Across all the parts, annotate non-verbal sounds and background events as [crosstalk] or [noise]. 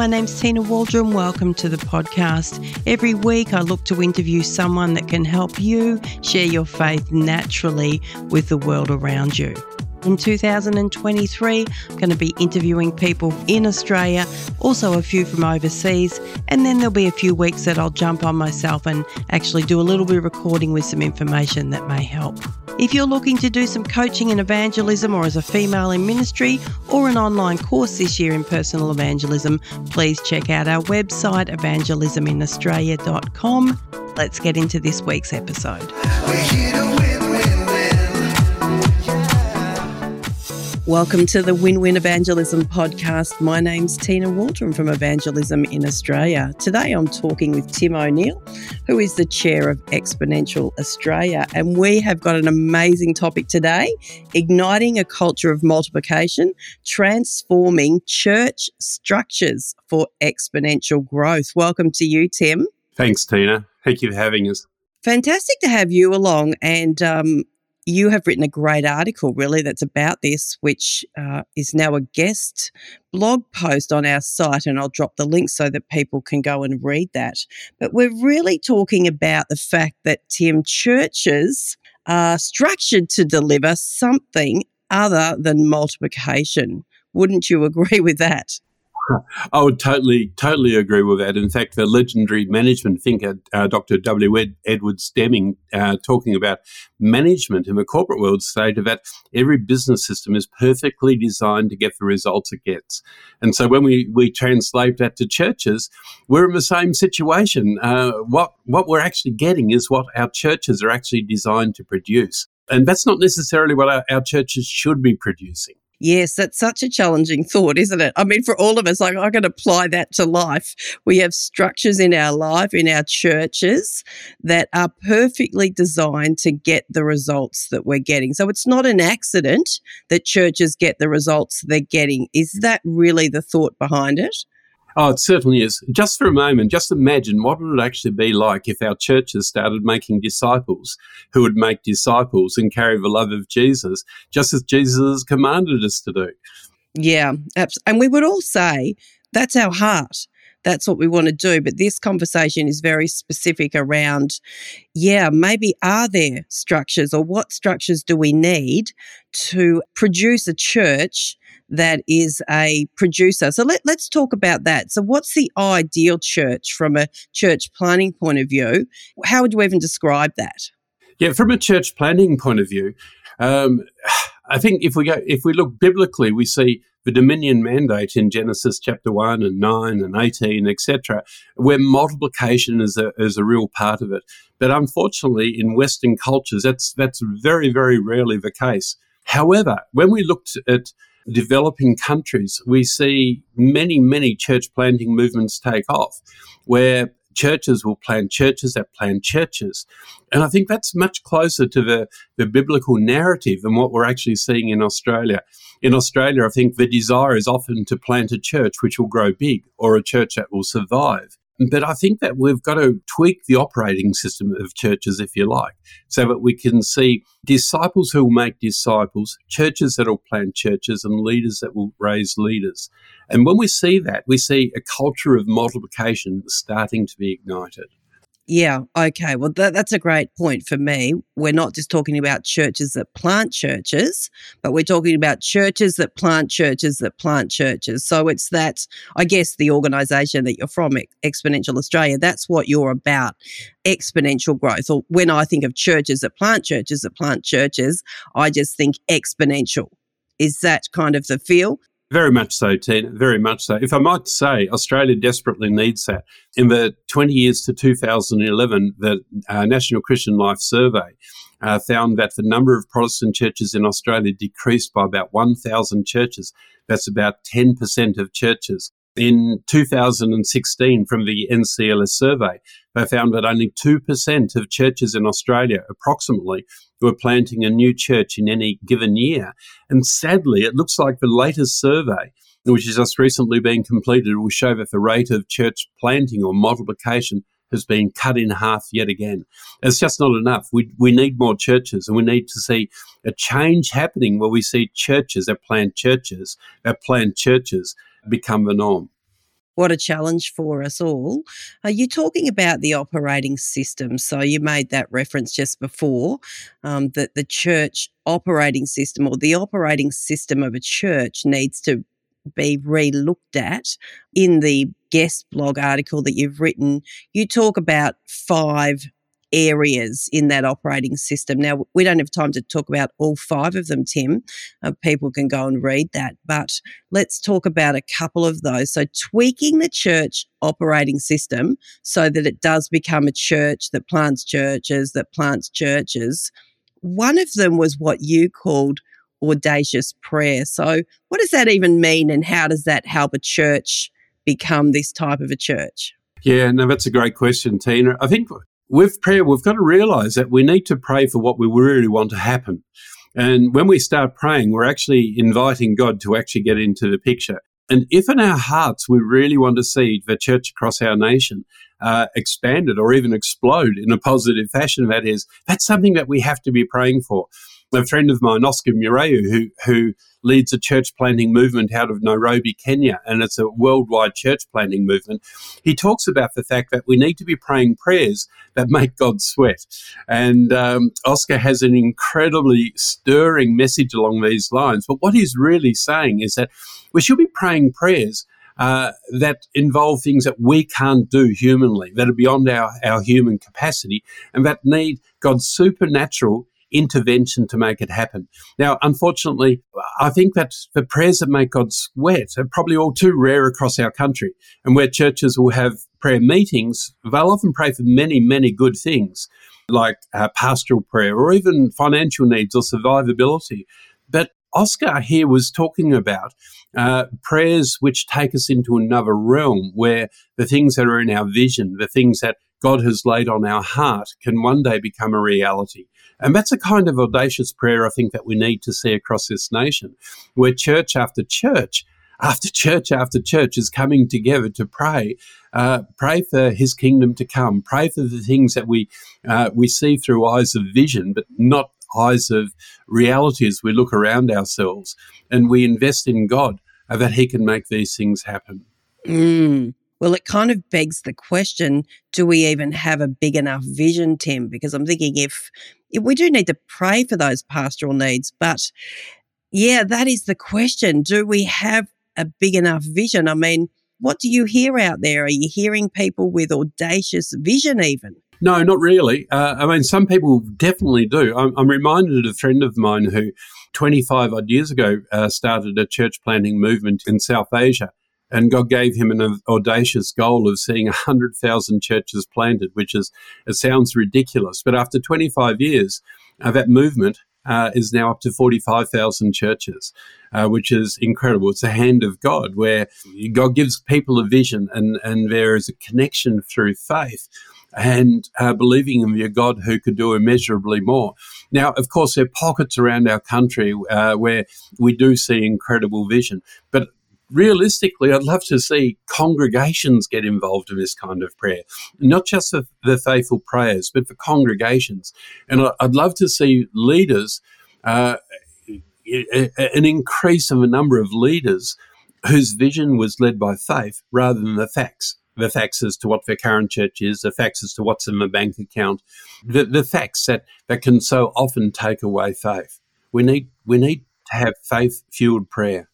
My name's Tina Waldron. Welcome to the podcast. Every week, I look to interview someone that can help you share your faith naturally with the world around you. In 2023, I'm going to be interviewing people in Australia, also a few from overseas, and then there'll be a few weeks that I'll jump on myself and actually do a little bit of recording with some information that may help. If you're looking to do some coaching in evangelism or as a female in ministry or an online course this year in personal evangelism, please check out our website evangelisminaustralia.com. Let's get into this week's episode. Welcome to the Win Win Evangelism podcast. My name's Tina Waldron from Evangelism in Australia. Today I'm talking with Tim O'Neill, who is the chair of Exponential Australia. And we have got an amazing topic today igniting a culture of multiplication, transforming church structures for exponential growth. Welcome to you, Tim. Thanks, Tina. Thank you for having us. Fantastic to have you along. And um, you have written a great article, really, that's about this, which uh, is now a guest blog post on our site. And I'll drop the link so that people can go and read that. But we're really talking about the fact that Tim churches are structured to deliver something other than multiplication. Wouldn't you [laughs] agree with that? [laughs] I would totally, totally agree with that. In fact, the legendary management thinker, uh, Dr. W. Ed, Edwards Deming, uh, talking about management in the corporate world, stated that every business system is perfectly designed to get the results it gets. And so when we, we translate that to churches, we're in the same situation. Uh, what, what we're actually getting is what our churches are actually designed to produce. And that's not necessarily what our, our churches should be producing. Yes, that's such a challenging thought, isn't it? I mean, for all of us, like I can apply that to life. We have structures in our life, in our churches that are perfectly designed to get the results that we're getting. So it's not an accident that churches get the results they're getting. Is that really the thought behind it? Oh, it certainly is. Just for a moment, just imagine what it would actually be like if our churches started making disciples who would make disciples and carry the love of Jesus, just as Jesus commanded us to do. Yeah, and we would all say that's our heart. That's what we want to do. But this conversation is very specific around, yeah, maybe are there structures or what structures do we need to produce a church that is a producer. So let, let's talk about that. So, what's the ideal church from a church planting point of view? How would you even describe that? Yeah, from a church planting point of view, um, [sighs] I think if we go, if we look biblically, we see the dominion mandate in Genesis chapter 1 and 9 and 18, etc., where multiplication is a, is a real part of it. But unfortunately, in Western cultures, that's, that's very, very rarely the case. However, when we looked at developing countries, we see many, many church planting movements take off where churches will plant churches that plant churches. And I think that's much closer to the, the biblical narrative than what we're actually seeing in Australia. In Australia, I think the desire is often to plant a church which will grow big or a church that will survive. But I think that we've got to tweak the operating system of churches, if you like, so that we can see disciples who will make disciples, churches that will plant churches, and leaders that will raise leaders. And when we see that, we see a culture of multiplication starting to be ignited. Yeah. Okay. Well, that, that's a great point for me. We're not just talking about churches that plant churches, but we're talking about churches that plant churches that plant churches. So it's that, I guess, the organization that you're from, Exponential Australia, that's what you're about exponential growth. Or when I think of churches that plant churches that plant churches, I just think exponential. Is that kind of the feel? Very much so, Tina. Very much so. If I might say, Australia desperately needs that. In the 20 years to 2011, the uh, National Christian Life Survey uh, found that the number of Protestant churches in Australia decreased by about 1,000 churches. That's about 10% of churches. In 2016, from the NCLS survey, they found that only 2% of churches in Australia, approximately, were planting a new church in any given year. And sadly, it looks like the latest survey, which has just recently been completed, will show that the rate of church planting or multiplication has been cut in half yet again. It's just not enough. We, we need more churches and we need to see a change happening where we see churches that plant churches, that plant churches become the norm. What a challenge for us all. Are you talking about the operating system? So you made that reference just before um, that the church operating system or the operating system of a church needs to be re looked at. In the guest blog article that you've written, you talk about five areas in that operating system. Now, we don't have time to talk about all five of them, Tim. Uh, people can go and read that, but let's talk about a couple of those. So, tweaking the church operating system so that it does become a church that plants churches, that plants churches. One of them was what you called audacious prayer. So, what does that even mean, and how does that help a church become this type of a church? Yeah, no, that's a great question, Tina. I think with prayer, we've got to realize that we need to pray for what we really want to happen. And when we start praying, we're actually inviting God to actually get into the picture. And if in our hearts we really want to see the church across our nation uh, expanded or even explode in a positive fashion, that is, that's something that we have to be praying for a friend of mine, Oscar Muriu, who who leads a church planting movement out of Nairobi, Kenya, and it's a worldwide church planting movement. He talks about the fact that we need to be praying prayers that make God sweat. And um, Oscar has an incredibly stirring message along these lines. But what he's really saying is that we should be praying prayers uh, that involve things that we can't do humanly, that are beyond our, our human capacity, and that need God's supernatural intervention to make it happen. Now, unfortunately, I think that the prayers that make God sweat are probably all too rare across our country. And where churches will have prayer meetings, they'll often pray for many, many good things like uh, pastoral prayer or even financial needs or survivability. But Oscar here was talking about uh, prayers which take us into another realm where the things that are in our vision, the things that God has laid on our heart, can one day become a reality. And that's a kind of audacious prayer I think that we need to see across this nation, where church after church after church after church is coming together to pray, uh, pray for His kingdom to come, pray for the things that we uh, we see through eyes of vision, but not eyes of reality as we look around ourselves, and we invest in God uh, that He can make these things happen. Mm. Well, it kind of begs the question do we even have a big enough vision, Tim? Because I'm thinking if, if we do need to pray for those pastoral needs, but yeah, that is the question. Do we have a big enough vision? I mean, what do you hear out there? Are you hearing people with audacious vision even? No, not really. Uh, I mean, some people definitely do. I'm, I'm, reminded of a friend of mine who 25 odd years ago uh, started a church planting movement in South Asia. And God gave him an audacious goal of seeing 100,000 churches planted, which is, it sounds ridiculous. But after 25 years, uh, that movement uh, is now up to 45,000 churches, uh, which is incredible. It's a hand of God where God gives people a vision and, and there is a connection through faith and uh, believing in your God who could do immeasurably more. Now, of course, there are pockets around our country uh, where we do see incredible vision, but realistically, I'd love to see congregations get involved in this kind of prayer, not just for the faithful prayers, but for congregations. And I'd love to see leaders, uh, an increase of a number of leaders whose vision was led by faith rather than the facts. The facts as to what their current church is, the facts as to what's in the bank account, the, the facts that, that can so often take away faith. We need we need to have faith fueled prayer.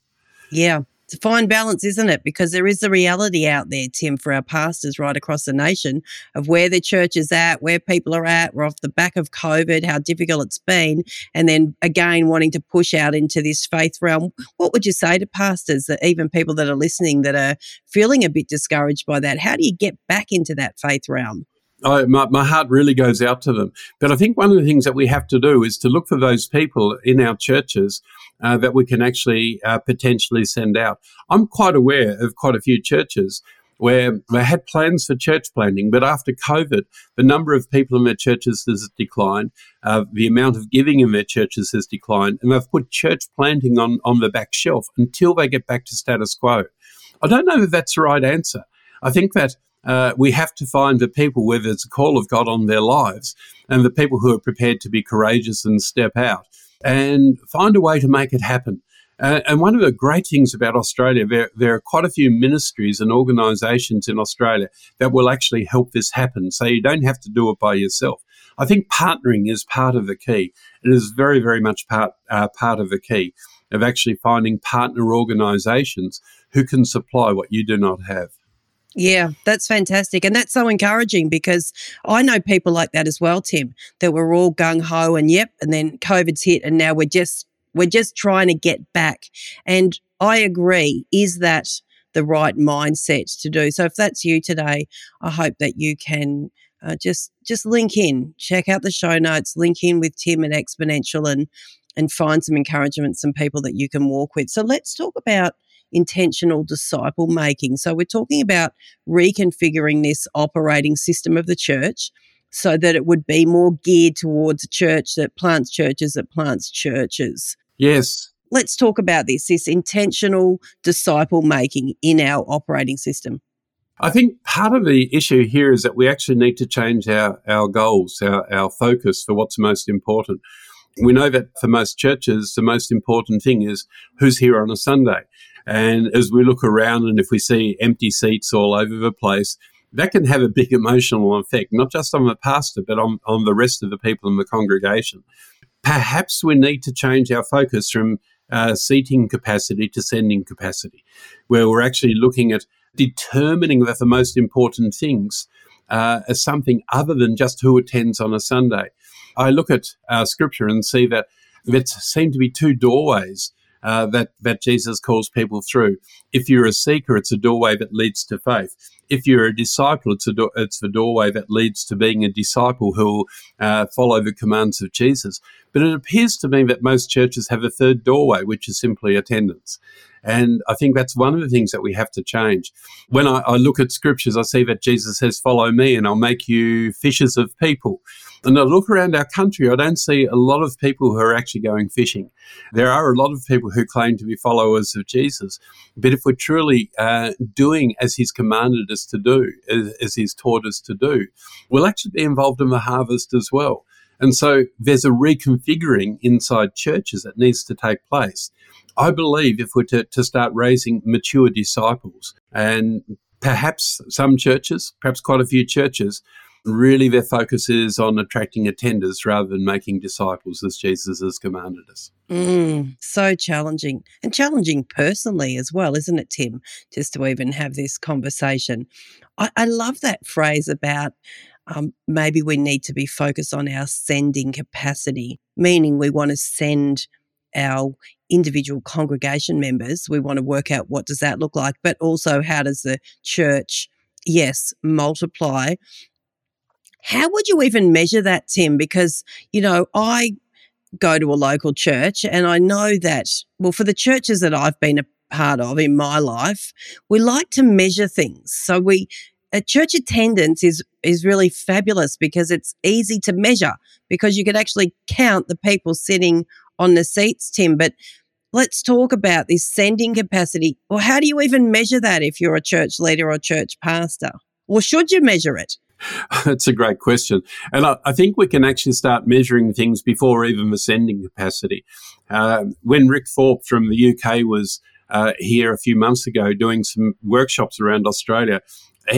Yeah, it's a fine balance, isn't it? Because there is a reality out there, Tim, for our pastors right across the nation of where the church is at, where people are at. We're off the back of COVID, how difficult it's been. And then again, wanting to push out into this faith realm. What would you say to pastors, that even people that are listening that are feeling a bit discouraged by that? How do you get back into that faith realm? I, my, my heart really goes out to them. But I think one of the things that we have to do is to look for those people in our churches uh, that we can actually uh, potentially send out. I'm quite aware of quite a few churches where they had plans for church planting, but after COVID, the number of people in their churches has declined, uh, the amount of giving in their churches has declined, and they've put church planting on, on the back shelf until they get back to status quo. I don't know if that's the right answer. I think that uh, we have to find the people where there's a call of God on their lives and the people who are prepared to be courageous and step out and find a way to make it happen. Uh, and one of the great things about Australia, there, there are quite a few ministries and organisations in Australia that will actually help this happen. So you don't have to do it by yourself. I think partnering is part of the key. It is very, very much part uh, part of the key of actually finding partner organisations who can supply what you do not have. Yeah, that's fantastic. And that's so encouraging because I know people like that as well, Tim, that were all gung ho and yep, and then COVID's hit and now we're just we're just trying to get back. And I agree, is that the right mindset to do? So if that's you today, I hope that you can uh, just just link in, check out the show notes, link in with Tim at Exponential and and find some encouragement, some people that you can walk with. So let's talk about intentional disciple making. So we're talking about reconfiguring this operating system of the church so that it would be more geared towards a church that plants churches that plants churches. Yes. Let's talk about this this intentional disciple making in our operating system. I think part of the issue here is that we actually need to change our, our goals, our, our focus for what's most important. We know that for most churches, the most important thing is who's here on a Sunday. And as we look around and if we see empty seats all over the place, that can have a big [laughs] emotional effect, not just on the pastor, but on, on the rest of the people in the congregation. Perhaps we need to change our focus from uh, seating capacity to sending capacity, where we're actually looking at determining that the most important things uh, are something other than just who attends on a Sunday. I look at uh, scripture and see that there seem to be two doorways uh, that that Jesus calls people through. If you're a seeker, it's a doorway that leads to faith. If you're a disciple, it's a do- it's the doorway that leads to being a disciple who will uh, follow the commands of Jesus. But it appears to me that most churches have a third doorway, which is simply attendance. And I think that's one of the things that we have to change. When I, I look at scriptures, I see that Jesus says, Follow me, and I'll make you fishers of people. And I look around our country, I don't see a lot of people who are actually going fishing. There are a lot of people who claim to be followers of Jesus. But if we're truly uh, doing as he's commanded us to do, as, as he's taught us to do, we'll actually be involved in the harvest as well. And so there's a reconfiguring inside churches that needs to take place. I believe if we're to, to start raising mature disciples, and perhaps some churches, perhaps quite a few churches, really their focus is on attracting attenders rather than making disciples as Jesus has commanded us. Mm, so challenging and challenging personally as well, isn't it, Tim? Just to even have this conversation. I, I love that phrase about um, maybe we need to be focused on our sending capacity, meaning we want to send our individual congregation members. We want to work out what does that look like, but also how does the church, yes, multiply. How would you even measure that, Tim? Because, you know, I go to a local church and I know that, well, for the churches that I've been a part of in my life, we like to measure things. So we, a church attendance is is really fabulous because it's easy to measure because you can actually count the people sitting on the seats, Tim. But let's talk about this sending capacity. Well, how do you even measure that if you're a church leader or church pastor? Or should you measure it? [laughs] That's a great question. And I, I, think we can actually start measuring things before even the sending capacity. Uh, when Ric Thorpe from the UK was uh, here a few months ago doing some workshops around Australia,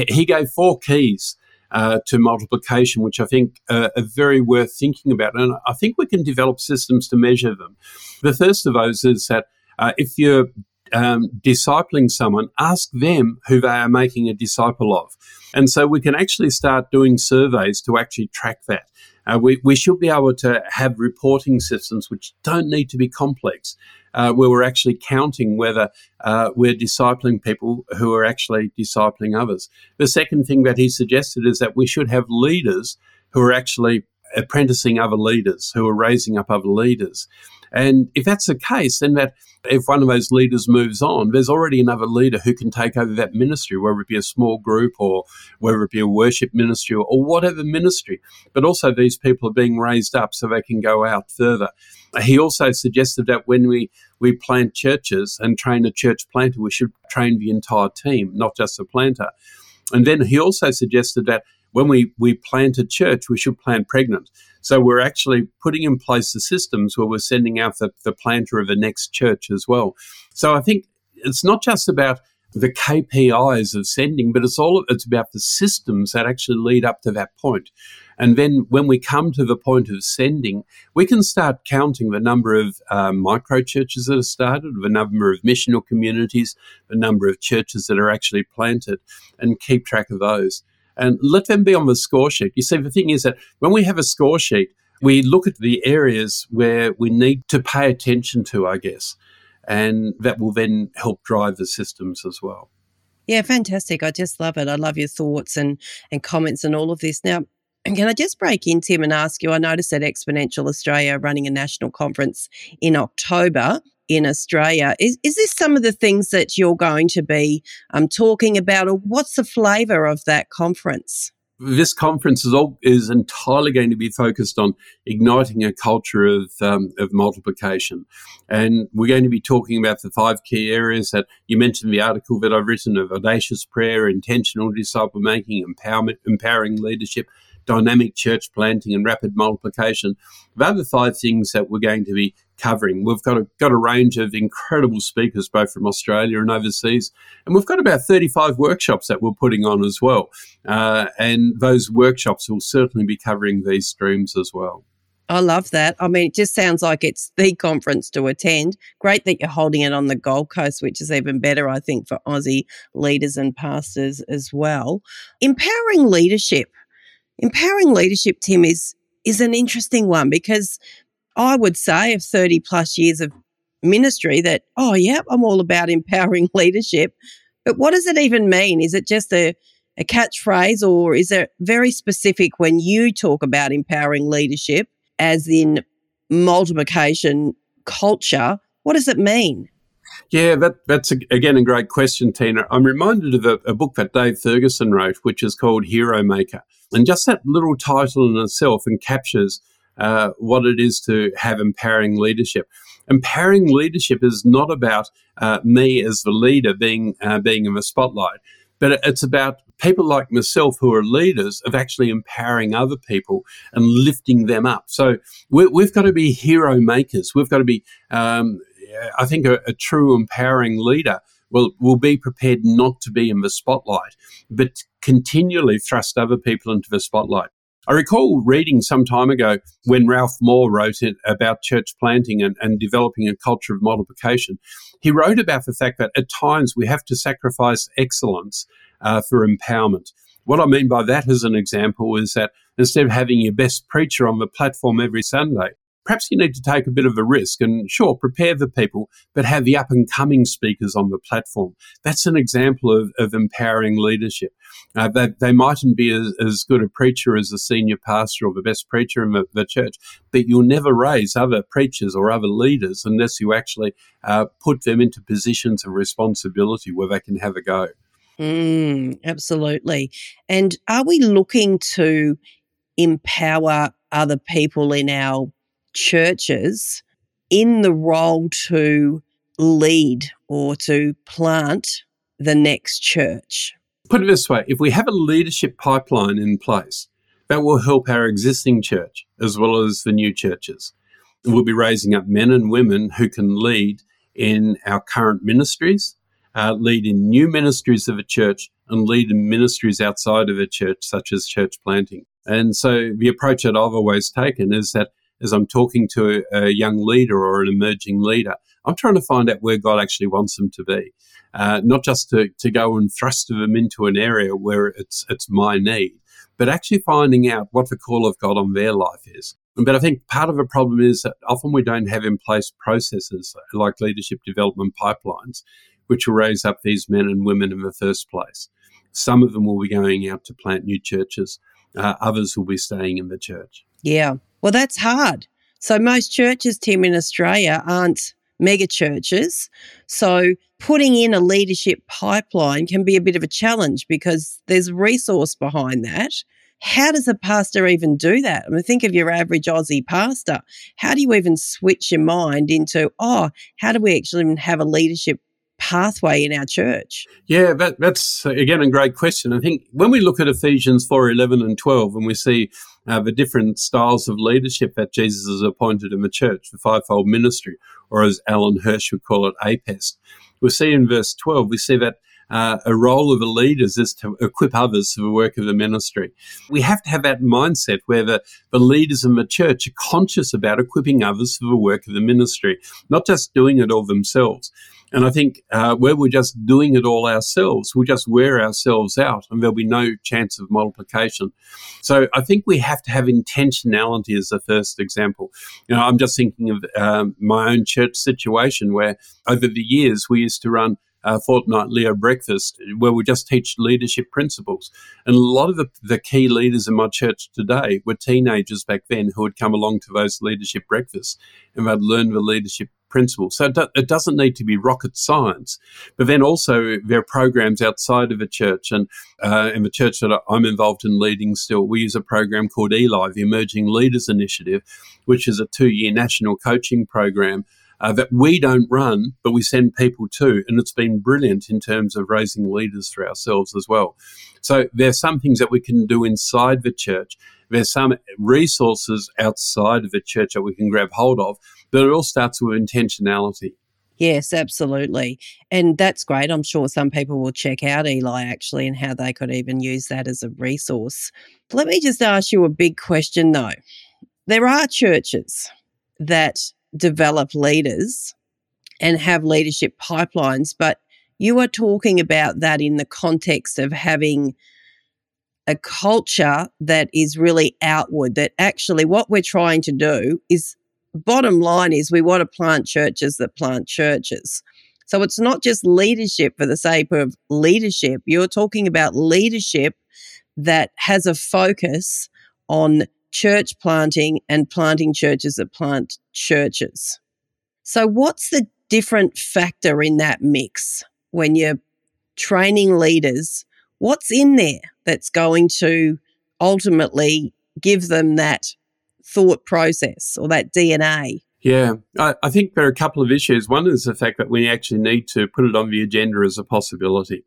he gave four keys uh, to multiplication, which I think uh, are very worth thinking about. And I think we can develop systems to measure them. The first of those is that uh, if you're um, discipling someone, ask them who they are making a disciple of. And so we can actually start doing surveys to actually track that. Uh, we, we should be able to have reporting systems which don't need to be complex, uh, where we're actually counting whether uh, we're discipling people who are actually discipling others. The second thing that he suggested is that we should have leaders who are actually apprenticing other leaders, who are raising up other leaders. And if that's the case, then that if one of those leaders moves on, there's already another leader who can take over that ministry, whether it be a small group or whether it be a worship ministry or, or whatever ministry. But also, these people are being raised up so they can go out further. He also suggested that when we, we plant churches and train a church planter, we should train the entire team, not just the planter. And then he also suggested that when we, we plant a church, we should plant pregnant. So we're actually putting in place the systems where we're sending out the, the planter of the next church as well. So I think it's not just about the KPIs of sending, but it's all it's about the systems that actually lead up to that point. And then when we come to the point of sending, we can start counting the number of uh, micro churches that are started, the number of missional communities, the number of churches that are actually planted, and keep track of those. And let them be on the score sheet. You see, the thing is that when we have a score sheet, we look at the areas where we need to pay attention to, I guess, and that will then help drive the systems as well. Yeah, fantastic. I just love it. I love your thoughts and, and comments and all of this. Now, [clears throat] can I just break in, Tim, and ask you? I noticed that Exponential Australia are running a national conference in October in Australia. Is, is this some of the things that you're going to be um, talking about, or what's the flavour of that conference? This conference is all is entirely going to be focused on igniting a culture of um, of multiplication, and we're going to be talking about the five key areas that you mentioned. The article that I've written of audacious prayer, intentional disciple making, empowerment, empowering leadership, dynamic church planting and rapid multiplication. The other five things that we're going to be covering. We've got a, got a range of incredible speakers, both from Australia and overseas. And we've got about 35 workshops that we're putting on as well. Uh, and those workshops will certainly be covering these streams as well. I love that. I mean, it just sounds like it's the conference to attend. Great that you're holding it on the Gold Coast, which is even better, I think, for Aussie leaders and pastors as well. Empowering leadership empowering leadership, Tim, is is an interesting one because I would say of 30 plus years of ministry that, oh, yeah, I'm all about empowering [laughs] leadership. But what does it even mean? Is it just a, a catchphrase or is it very specific when you talk about empowering leadership, as in multiplication culture? What does it mean? Yeah, that, that's a, again a great question, Tina. I'm reminded of a, a, book that Dave Ferguson wrote, which is called Hero Maker. And just that little title in itself encaptures uh, what it is to have empowering leadership. Empowering leadership is not about uh, me as the leader being uh, being in the spotlight, but it's about people like myself who are leaders of actually empowering other people and lifting them up. So we have got to be hero makers. We've got to be um, I think a, a true empowering leader will, will be prepared not to be in the spotlight, but continually thrust other people into the spotlight. I recall reading some time ago when Ralph Moore wrote it about church planting and, and developing a culture of multiplication. He wrote about the fact that at times we have to sacrifice excellence uh, for empowerment. What I mean by that, as an example, is that instead of having your best preacher on the platform every Sunday, perhaps you need to take a bit of a risk and sure, prepare the people, but have the up and coming speakers on the platform. That's an example of, of empowering leadership. Uh, they, they mightn't be as, as, good a preacher as the senior pastor or the best preacher in the, the, church, but you'll never raise other preachers or other leaders unless you actually uh, put them into positions of responsibility where they can have a go. Mm, absolutely. And are we looking to empower other people in our churches in the role to lead or to plant the next church? Put it this way if we have a leadership pipeline in place, that will help our existing church as well as the new churches. We'll be raising up men and women who can lead in our current ministries, uh, lead in new ministries of a church, and lead in ministries outside of a church, such as church planting. And so the approach that I've always taken is that as I'm talking to a, young leader or an emerging leader, I'm trying to find out where God actually wants them to be, uh, not just to, to go and thrust them into an area where it's it's my need, but actually finding out what the call of God on their life is. But I think part of the problem is that often we don't have in place processes like leadership development pipelines, which will raise up these men and women in the first place. Some of them will be going out to plant new churches. Uh, others will be staying in the church. Yeah. Well, that's hard. So most churches, Tim, in Australia aren't mega churches. So putting in a leadership pipeline can be a bit of a challenge because there's resource behind that. How does a pastor even do that? I mean, think of your average Aussie pastor. How do you even switch your mind into, oh, how do we actually have a leadership pathway in our church? Yeah, that, that's uh, again a great question. I think when we look at Ephesians 4 11 and 12, and we see uh, the different styles of leadership that Jesus has appointed in the church, the fivefold ministry, or as Alan Hirsch would call it, APEST, we see in verse 12, we see that uh, a role of the leaders is to equip others for the work of the ministry. We have to have that mindset where the, the leaders in the church are conscious about equipping others for the work of the ministry, not just doing it all themselves. And I think uh, where we're just doing it all ourselves, we'll just wear ourselves out and there'll be no chance of multiplication. So I think we have to have intentionality as the first example. You know, I'm just thinking of um, my own church situation where over the years we used to run fortnightly a breakfast where we just teach leadership principles. And a lot of the, the key leaders in my church today were teenagers back then who had come along to those leadership breakfasts and they'd learned the leadership principles. So it doesn't need to be rocket science. But then also there are programs outside of the church, and uh, in the church that I'm involved in leading still, we use a program called ELI, the Emerging Leaders Initiative, which is a two-year national coaching program uh, that we don't run, but we send people to. And it's been brilliant in terms of raising leaders for ourselves as well. So there's some things that we can do inside the church. There's some resources outside of the church that we can grab hold of, but it all starts with intentionality. Yes, absolutely. And that's great. I'm sure some people will check out Eli actually and how they could even use that as a resource. Let me just ask you a big question though. There are churches that develop leaders and have leadership pipelines, but you are talking about that in the context of having a culture that is really outward, that actually what we're trying to do is bottom line is we want to plant churches that plant churches. So it's not just leadership for the sake of leadership. You're talking about leadership that has a focus on church planting and planting churches that plant churches. So, what's the different factor in that mix when you're training leaders? What's in there that's going to ultimately give them that thought process or that DNA? Yeah, I, I, think there are a couple of issues. One is the fact that we actually need to put it on the agenda as a possibility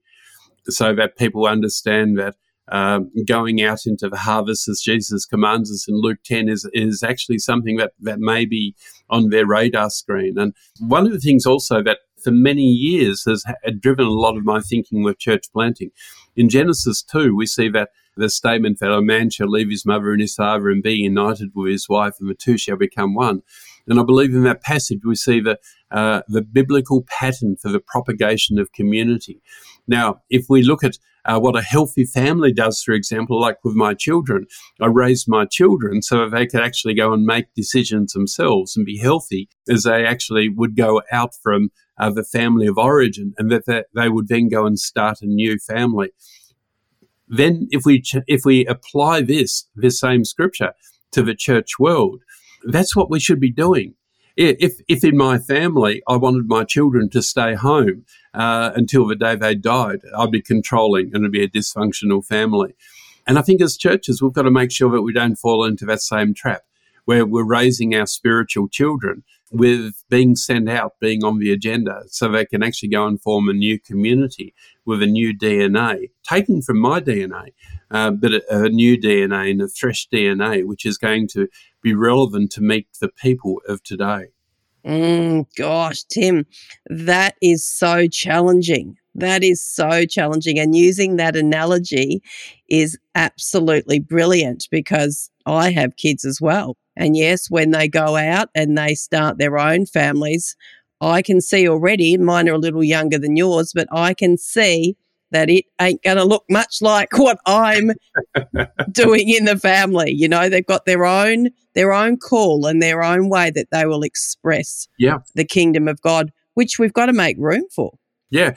so that people understand that um, going out into the harvest as Jesus commands us in Luke 10 is, is actually something that, that may be on their radar screen. And one of the things also that for many years has driven a lot of my thinking with church planting. In Genesis 2, we see that the statement that a man shall leave his mother and his father and be united with his wife, and the two shall become one. And I believe in that passage we see the, uh, the biblical pattern for the propagation of community. Now, if we look at uh, what a healthy family does, for example, like with my children, I raised my children so they could actually go and make decisions themselves and be healthy as they actually would go out from uh, the family of origin and that they, they would then go and start a new family. Then, if we ch- if we apply this this same scripture to the church world, that's what we should be doing. If, if in my family I wanted my children to stay home uh, until the day they died, I'd be controlling and it'd be a dysfunctional family. And I think as churches, we've got to make sure that we don't fall into that same trap where we're raising our spiritual children with being sent out, being on the agenda, so they can actually go and form a new community with a new DNA, taken from my DNA, uh, but a, a, new DNA and a fresh DNA, which is going to be relevant to meet the people of today. Mm, gosh, Tim, that is so challenging. That is so challenging. And using that analogy is absolutely brilliant because I have kids as well. And yes, when they go out and they start their own families, I can see already, mine are a little younger than yours, but I can see that it ain't going to look much like what I'm doing in the family. You know, they've got their own their own call and their own way that they will express yeah. the kingdom of God, which we've got to make room for. Yeah,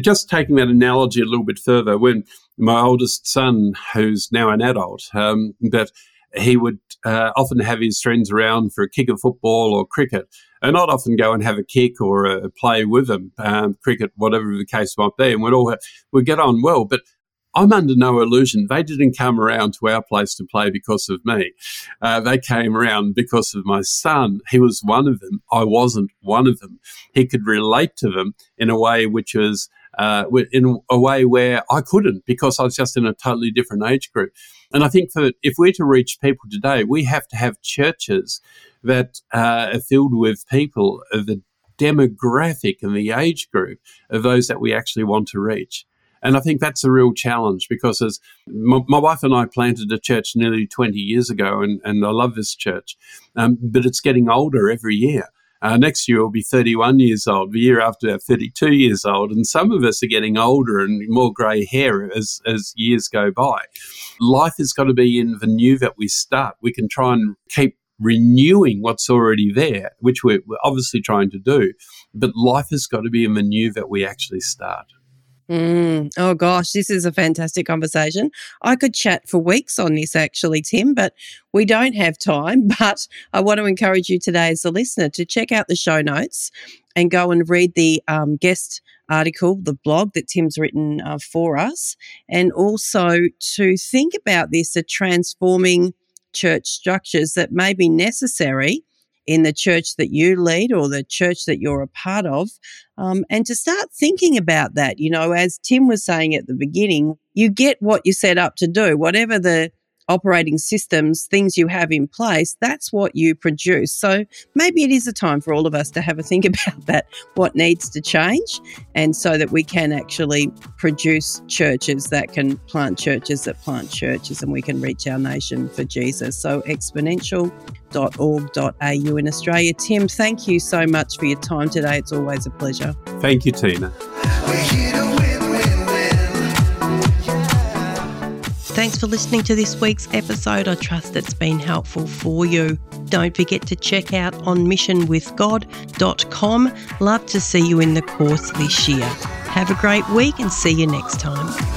just taking that analogy a little bit further, when my oldest son, who's now an adult, um, but he would uh, often have his friends around for a kick of football or cricket, and not often go and have a kick or a play with them, um, cricket, whatever the case might be, and we'd all have, we'd get on well. But I'm under no illusion. They didn't come around to our place to play because of me. Uh, they came around because of my son. He was one of them. I wasn't one of them. He could relate to them in a way which was uh, in a way where I couldn't because I was just in a totally different age group. And I think that if we're to reach people today, we have to have churches that uh, are filled with people of the demographic and the age group of those that we actually want to reach. And I think that's a real challenge because as my, my, wife and I planted a church nearly 20 years ago, and, and I love this church, um, but it's getting older every year. Uh, next year will be 31 years old. The year after that, 32 years old. And some of us are getting older and more grey hair as, as years go by. Life has got to be in the new that we start. We can try and keep renewing what's already there, which we're, we're obviously trying to do. But life has got to be in the new that we actually start. Mm. Oh gosh, this is a fantastic conversation. I could chat for weeks on this actually, Tim, but we don't have time. [laughs] But I want to encourage you today as a listener to check out the show notes and go and read the um, guest article, the blog that Tim's written uh, for us, and also to think about this, the transforming church structures that may be necessary in the church that you lead or the church that you're a part of, um, and to start thinking about that. You know, as Tim was saying at the beginning, you get what you set up to do, whatever the operating systems, things you have in place, that's what you produce. So maybe it is a time for all of us to have a think [laughs] about that, what needs to change, and so that we can actually produce churches that can plant churches that plant churches and we can reach our nation for Jesus. So exponential.org.au in Australia. Tim, thank you so much for your time today. It's always a pleasure. Thank you, Tina. Thanks for listening to this week's episode. I trust it's been helpful for you. Don't forget to check out onmissionwithgod.com. Love to see you in the course this year. Have a great week and see you next time.